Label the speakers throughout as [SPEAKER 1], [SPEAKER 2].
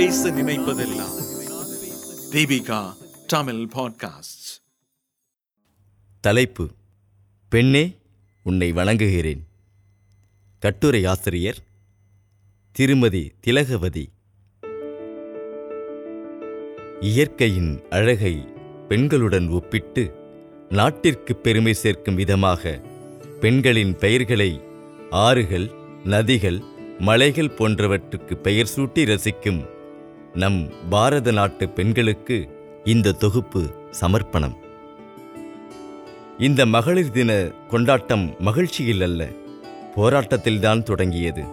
[SPEAKER 1] பேச நினைப்பதெல்லாம் தீபிகா தமிழ் பாட்காஸ்ட்
[SPEAKER 2] தலைப்பு பெண்ணே உன்னை வணங்குகிறேன். கட்டுரை ஆசிரியர் திருமதி திலகவதி. இயற்கையின் அழகை பெண்களுடன் ஒப்பிட்டு நாட்டிற்கு பெருமை சேர்க்கும் விதமாக பெண்களின் பெயர்களை ஆறுகள் நதிகள் மலைகள் போன்றவற்றுக்கு பெயர் சூட்டி ரசிக்கும் நம் பாரத நாட்டு பெண்களுக்கு இந்த தொகுப்பு சமர்ப்பணம். இந்த மகளிர் தின கொண்டாட்டம் மகிழ்ச்சியில் அல்ல போராட்டத்தில்தான் தொடங்கியது.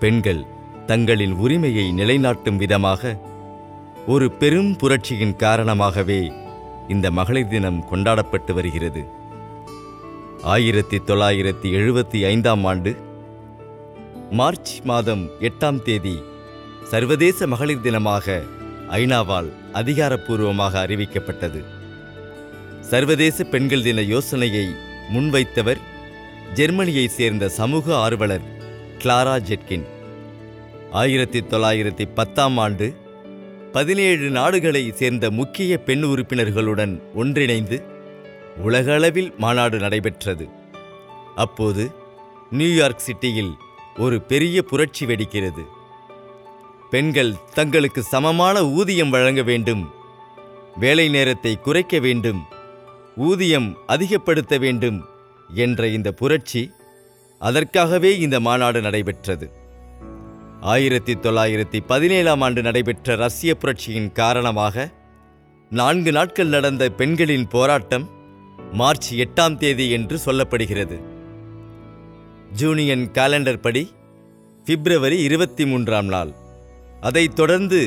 [SPEAKER 2] பெண்கள் தங்களின் உரிமையை நிலைநாட்டும் விதமாக ஒரு பெரும் புரட்சியின் காரணமாகவே இந்த மகளிர் தினம் கொண்டாடப்பட்டு வருகிறது. ஆயிரத்தி தொள்ளாயிரத்தி எழுபத்தி ஐந்தாம் ஆண்டு மார்ச் மாதம் எட்டாம் தேதி சர்வதேச மகளிர் தினமாக ஐநாவால் அதிகாரப்பூர்வமாக அறிவிக்கப்பட்டது. சர்வதேச பெண்கள் தின யோசனையை முன்வைத்தவர் ஜெர்மனியைச் சேர்ந்த சமூக ஆர்வலர் கிளாரா ஜெட்கின். ஆயிரத்தி தொள்ளாயிரத்தி பத்தாம் ஆண்டு பதினேழு நாடுகளை சேர்ந்த முக்கிய பெண் உறுப்பினர்களுடன் ஒன்றிணைந்து உலகளவில் மாநாடு நடைபெற்றது. அப்போது நியூயார்க் சிட்டியில் ஒரு பெரிய புரட்சி வெடிக்கிறது. பெண்கள் தங்களுக்கு சமமான ஊதியம் வழங்க வேண்டும். வேலை நேரத்தை குறைக்க வேண்டும். ஊதியம் அதிகப்படுத்த வேண்டும் என்ற இந்த புரட்சி அதற்காகவே இந்த மாநாடு நடைபெற்றது. ஆயிரத்தி தொள்ளாயிரத்தி பதினேழாம் ஆண்டு நடைபெற்ற ரஷ்ய புரட்சியின் காரணமாக நான்கு நாட்கள் நடந்த பெண்களின் போராட்டம் மார்ச் எட்டாம் தேதி என்று சொல்லப்படுகிறது. ஜூனியன் காலண்டர் படி பிப்ரவரி இருபத்தி மூன்றாம் நாள். அதைத் தொடர்ந்து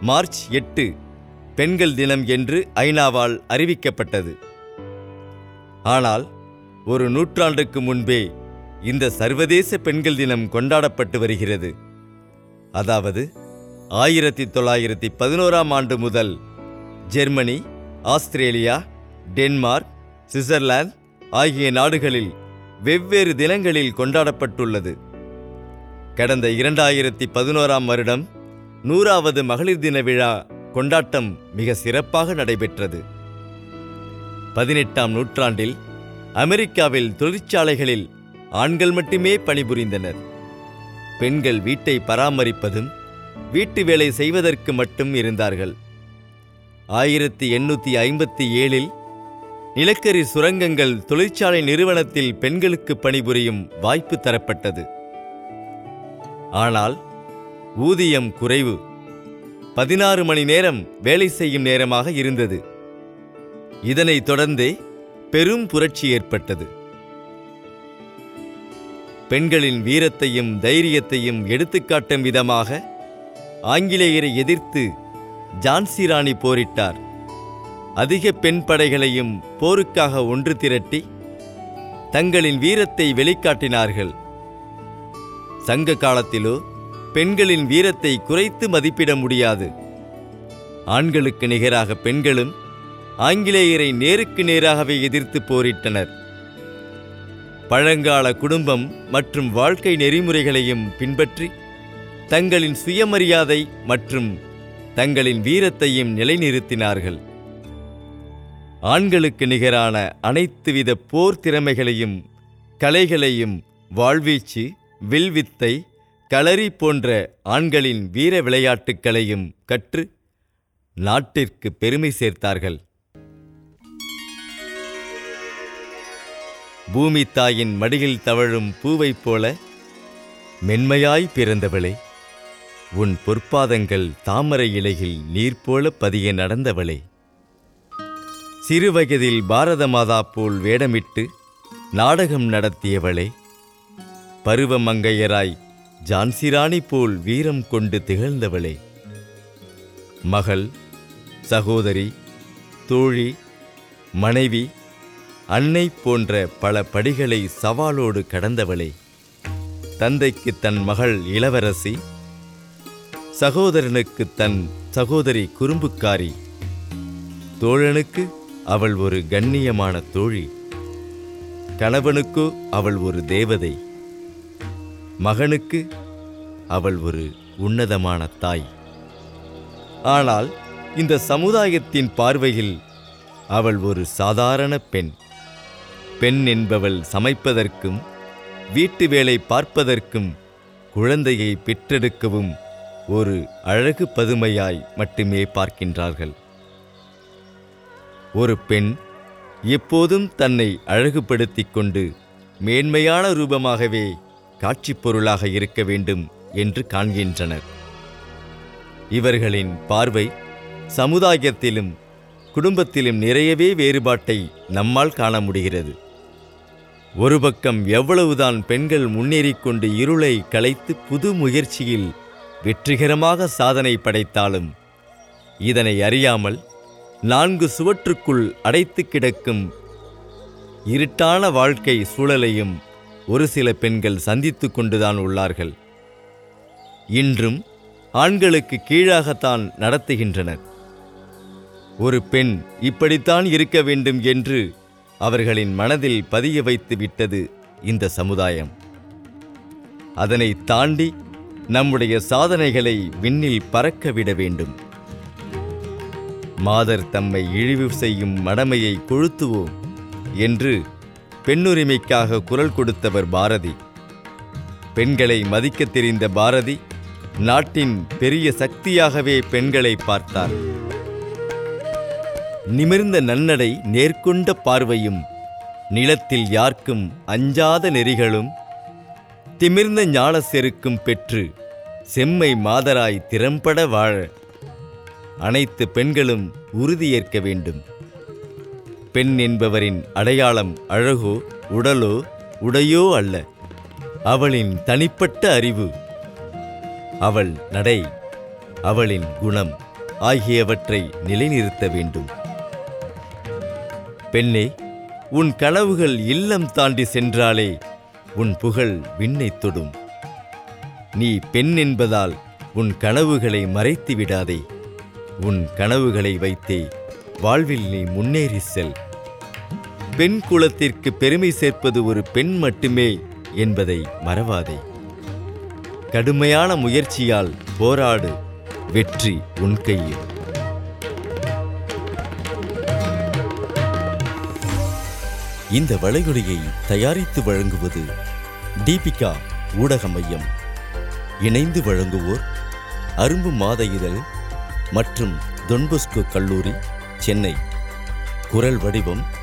[SPEAKER 2] மார்ச் எட்டு பெண்கள் தினம் என்று ஐநாவால் அறிவிக்கப்பட்டது. ஆனால் ஒரு நூற்றாண்டுக்கு முன்பே இந்த சர்வதேச பெண்கள் தினம் கொண்டாடப்பட்டு வருகிறது. அதாவது ஆயிரத்தி தொள்ளாயிரத்தி பதினோராம் ஆண்டு முதல் ஜெர்மனி ஆஸ்திரேலியா டென்மார்க் சுவிட்சர்லாந்து ஆகிய நாடுகளில் வெவ்வேறு தினங்களில் கொண்டாடப்பட்டுள்ளது. கடந்த இரண்டாயிரத்தி பதினோராம் வருடம் நூறாவது மகளிர் தின விழா கொண்டாட்டம் மிக சிறப்பாக நடைபெற்றது. பதினெட்டாம் நூற்றாண்டில் அமெரிக்காவில் தொழிற்சாலைகளில் ஆண்கள் மட்டுமே பணிபுரிந்தனர். பெண்கள் வீட்டை பராமரிப்பதும் வீட்டு வேலை செய்வதற்கு மட்டும் இருந்தார்கள். ஆயிரத்தி எண்ணூற்றி ஐம்பத்தி ஏழில் நிலக்கரி சுரங்கங்கள் தொழிற்சாலை நிறுவனத்தில் பெண்களுக்கு பணிபுரியும் வாய்ப்பு தரப்பட்டது. ஆனால் ஊதியம் குறைவு. பதினாறு மணி நேரம் வேலை செய்யும் நேரமாக இருந்தது. இதனைத் தொடர்ந்தே பெரும் புரட்சி ஏற்பட்டது. பெண்களின் வீரத்தையும் தைரியத்தையும் எடுத்துக்காட்டும் விதமாக ஆங்கிலேயரை எதிர்த்து ஜான்சி ராணி போரிட்டார். அதிக பெண் படைகளையும் போருக்காக ஒன்று திரட்டி தங்களின் வீரத்தை வெளிக்காட்டினார்கள். சங்க காலத்திலோ பெண்களின் வீரத்தை குறைத்து மதிப்பிட முடியாது. ஆண்களுக்கு நிகராக பெண்களும் ஆங்கிலேயரை நேருக்கு நேராகவே எதிர்த்து போரிட்டனர். பழங்கால குடும்பம் மற்றும் வாழ்க்கை நெறிமுறைகளையும் பின்பற்றி தங்களின் சுயமரியாதை மற்றும் தங்களின் வீரத்தையும் நிலைநிறுத்தினார்கள். ஆண்களுக்கு நிகரான அனைத்துவித போர் திறமைகளையும் கலைகளையும் வாழ்வீச்சு வில்வித்தை களரி போன்ற ஆண்களின் வீர விளையாட்டுக்களையும் கற்று நாட்டிற்கு பெருமை சேர்த்தார்கள். பூமி தாயின் மடியில் தவழும் பூவைப் போல மென்மையாய் பிறந்தவளே உன் பொற்பாதங்கள் தாமரை இலையில் நீர் போல பதிய நடந்தவளே. சிறுவயதில் பாரத மாதா போல் வேடமிட்டு நாடகம் நடத்தியவளே பருவமங்கையராய் ஜான்சிராணி போல் வீரம் கொண்டு திகழ்ந்தவளே. மகள் சகோதரி தோழி மனைவி அன்னை போன்ற பல படிகளை சவாலோடு கடந்தவளே. தந்தைக்கு தன் மகள் இளவரசி சகோதரனுக்கு தன் சகோதரி குறும்புக்காரி. தோழனுக்கு அவள் ஒரு கண்ணியமான தோழி. கணவனுக்கு அவள் ஒரு தேவதை. மகனுக்கு அவள் ஒரு உன்னதமான தாய். ஆனால் இந்த சமுதாயத்தின் பார்வையில் அவள் ஒரு சாதாரண பெண். பெண் என்பவள் சமைப்பதற்கும் வீட்டு வேலை பார்ப்பதற்கும் குழந்தையை பெற்றெடுக்கவும் ஒரு அழகு பதுமையாய் மட்டுமே பார்க்கின்றார்கள். ஒரு பெண் எப்போதும் தன்னை அழகுபடுத்திக் கொண்டு மேன்மையான ரூபமாகவே காட்சிப் பொருளாக இருக்க வேண்டும் என்று காண்கின்றனர். இவர்களின் பார்வை சமுதாயத்திலும் குடும்பத்திலும் நிறையவே வேறுபாட்டை நம்மால் காண முடிகிறது. ஒரு பக்கம் எவ்வளவுதான் பெண்கள் முன்னேறிக்கொண்டு இருளை களைத்து புது முயற்சியில் வெற்றிகரமாக சாதனை படைத்தாலும் இதனை அறியாமல் நான்கு சுவற்றுக்குள் அடைத்து கிடக்கும் இருட்டான வாழ்க்கை சூழலையும் ஒரு சில பெண்கள் சந்தித்து கொண்டுதான் உள்ளார்கள். இன்றும் ஆண்களுக்கு கீழாகத்தான் நடத்துகின்றனர். ஒரு பெண் இப்படித்தான் இருக்க வேண்டும் என்று அவர்களின் மனதில் பதிய வைத்து விட்டது இந்த சமுதாயம். அதனை தாண்டி நம்முடைய சாதனைகளை விண்ணில் பறக்க விட வேண்டும். மாதர் தம்மை இழிவு செய்யும் மடமையை கொழுத்துவோம் என்று பெண்ணுரிமைக்காக குரல் கொடுத்தவர் பாரதி. பெண்களை மதிக்கத் தெரிந்த பாரதி நாட்டின் பெரிய சக்தியாகவே பெண்களை பார்த்தார். நிமிர்ந்த நன்னடை நேர்கொண்ட பார்வையும் நிலத்தில் யார்க்கும் அஞ்சாத நெறிகளும் திமிர்ந்த ஞான செருக்கும் பெற்று செம்மை மாதராய் திறம்பட வாழ அனைத்து பெண்களும் உறுதியேற்க வேண்டும். பெண் என்பவரின் அடையாளம் அழகோ உடலோ உடையோ அல்ல. அவளின் தனிப்பட்ட அறிவு. அவள் நடை அவளின் குணம் ஆகியவற்றை நிலைநிறுத்த வேண்டும். பெண்ணே உன் கனவுகள் இல்லம் தாண்டி சென்றாலே உன் புகழ் விண்ணைத் தொடும். நீ பெண் என்பதால் உன் கனவுகளை மறைத்து விடாதே உன் கனவுகளை வைத்தே வாழ்வில் நீ முன்னேறி செல். பெண் குலத்திற்கு பெருமை சேர்ப்பது ஒரு பெண் மட்டுமே என்பதை மறவாதே. கடுமையான முயற்சியால் போராடு வெற்றி உன் கையில். இந்த வளைகுடையை தயாரித்து வழங்குவது தீபிகா ஊடக மையம். இணைந்து வழங்குவோர் அரும்பு மாத இதழ் மற்றும் தொன்பொஸ்கோ கல்லூரி சென்னை. குரல் வடிவம்